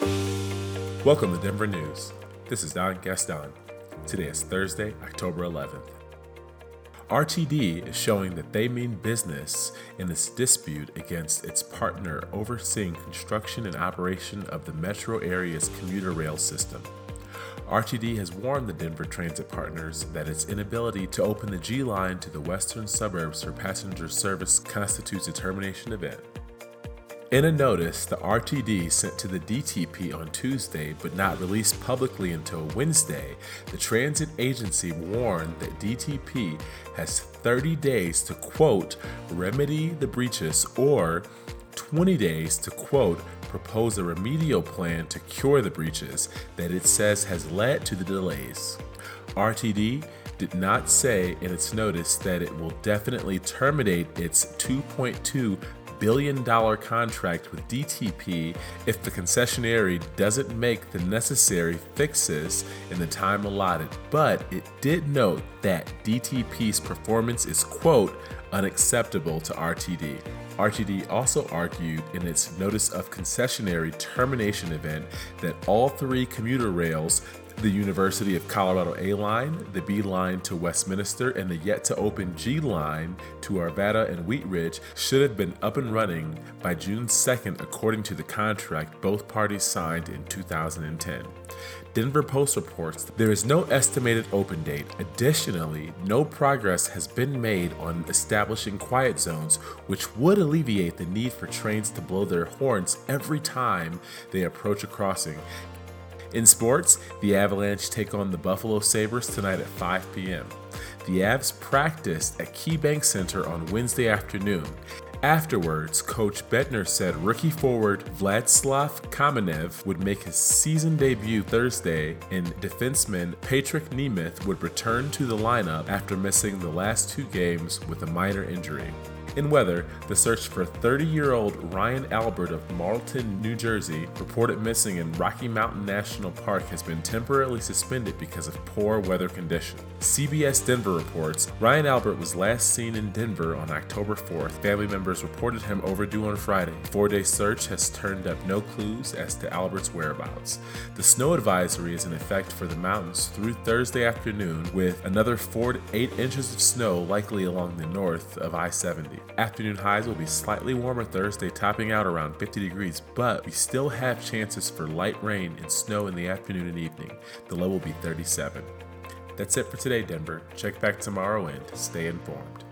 Welcome to Denver News. This is Don Gaston. Today is Thursday, October 11th. RTD is showing that they mean business in its dispute against its partner overseeing construction and operation of the metro area's commuter rail system. RTD has warned the Denver Transit partners that its inability to open the G line to the western suburbs for passenger service constitutes a termination event. In a notice the RTD sent to the DTP on Tuesday but not released publicly until Wednesday, the transit agency warned that DTP has 30 days to quote, remedy the breaches or 20 days to quote, propose a remedial plan to cure the breaches that it says has led to the delays. RTD did not say in its notice that it will definitely terminate its 2.2 billion dollar contract with DTP if the concessionaire doesn't make the necessary fixes in the time allotted, but it did note that DTP's performance is, quote, unacceptable to RTD. RTD also argued in its notice of concessionaire termination event that all three commuter rails the University of Colorado A line, the B line to Westminster, and the yet to open G line to Arvada and Wheat Ridge should have been up and running by June 2nd, according to the contract both parties signed in 2010. Denver Post reports there is no estimated open date. Additionally, no progress has been made on establishing quiet zones, which would alleviate the need for trains to blow their horns every time they approach a crossing. In sports, the Avalanche take on the Buffalo Sabres tonight at 5 p.m. The Avs practiced at KeyBank Center on Wednesday afternoon. Afterwards, Coach Bednar said rookie forward Vladislav Kamenev would make his season debut Thursday, and defenseman Patrick Nemeth would return to the lineup after missing the last two games with a minor injury. In weather, the search for 30 year old Ryan Albert of Marlton, New Jersey, reported missing in Rocky Mountain National Park, has been temporarily suspended because of poor weather conditions. CBS Denver reports Ryan Albert was last seen in Denver on October 4th. Family members reported him overdue on Friday. Four day search has turned up no clues as to Albert's whereabouts. The snow advisory is in effect for the mountains through Thursday afternoon, with another 4 to 8 inches of snow likely along the north of I 70. Afternoon highs will be slightly warmer Thursday, topping out around 50 degrees, but we still have chances for light rain and snow in the afternoon and evening. The low will be 37. That's it for today, Denver. Check back tomorrow and stay informed.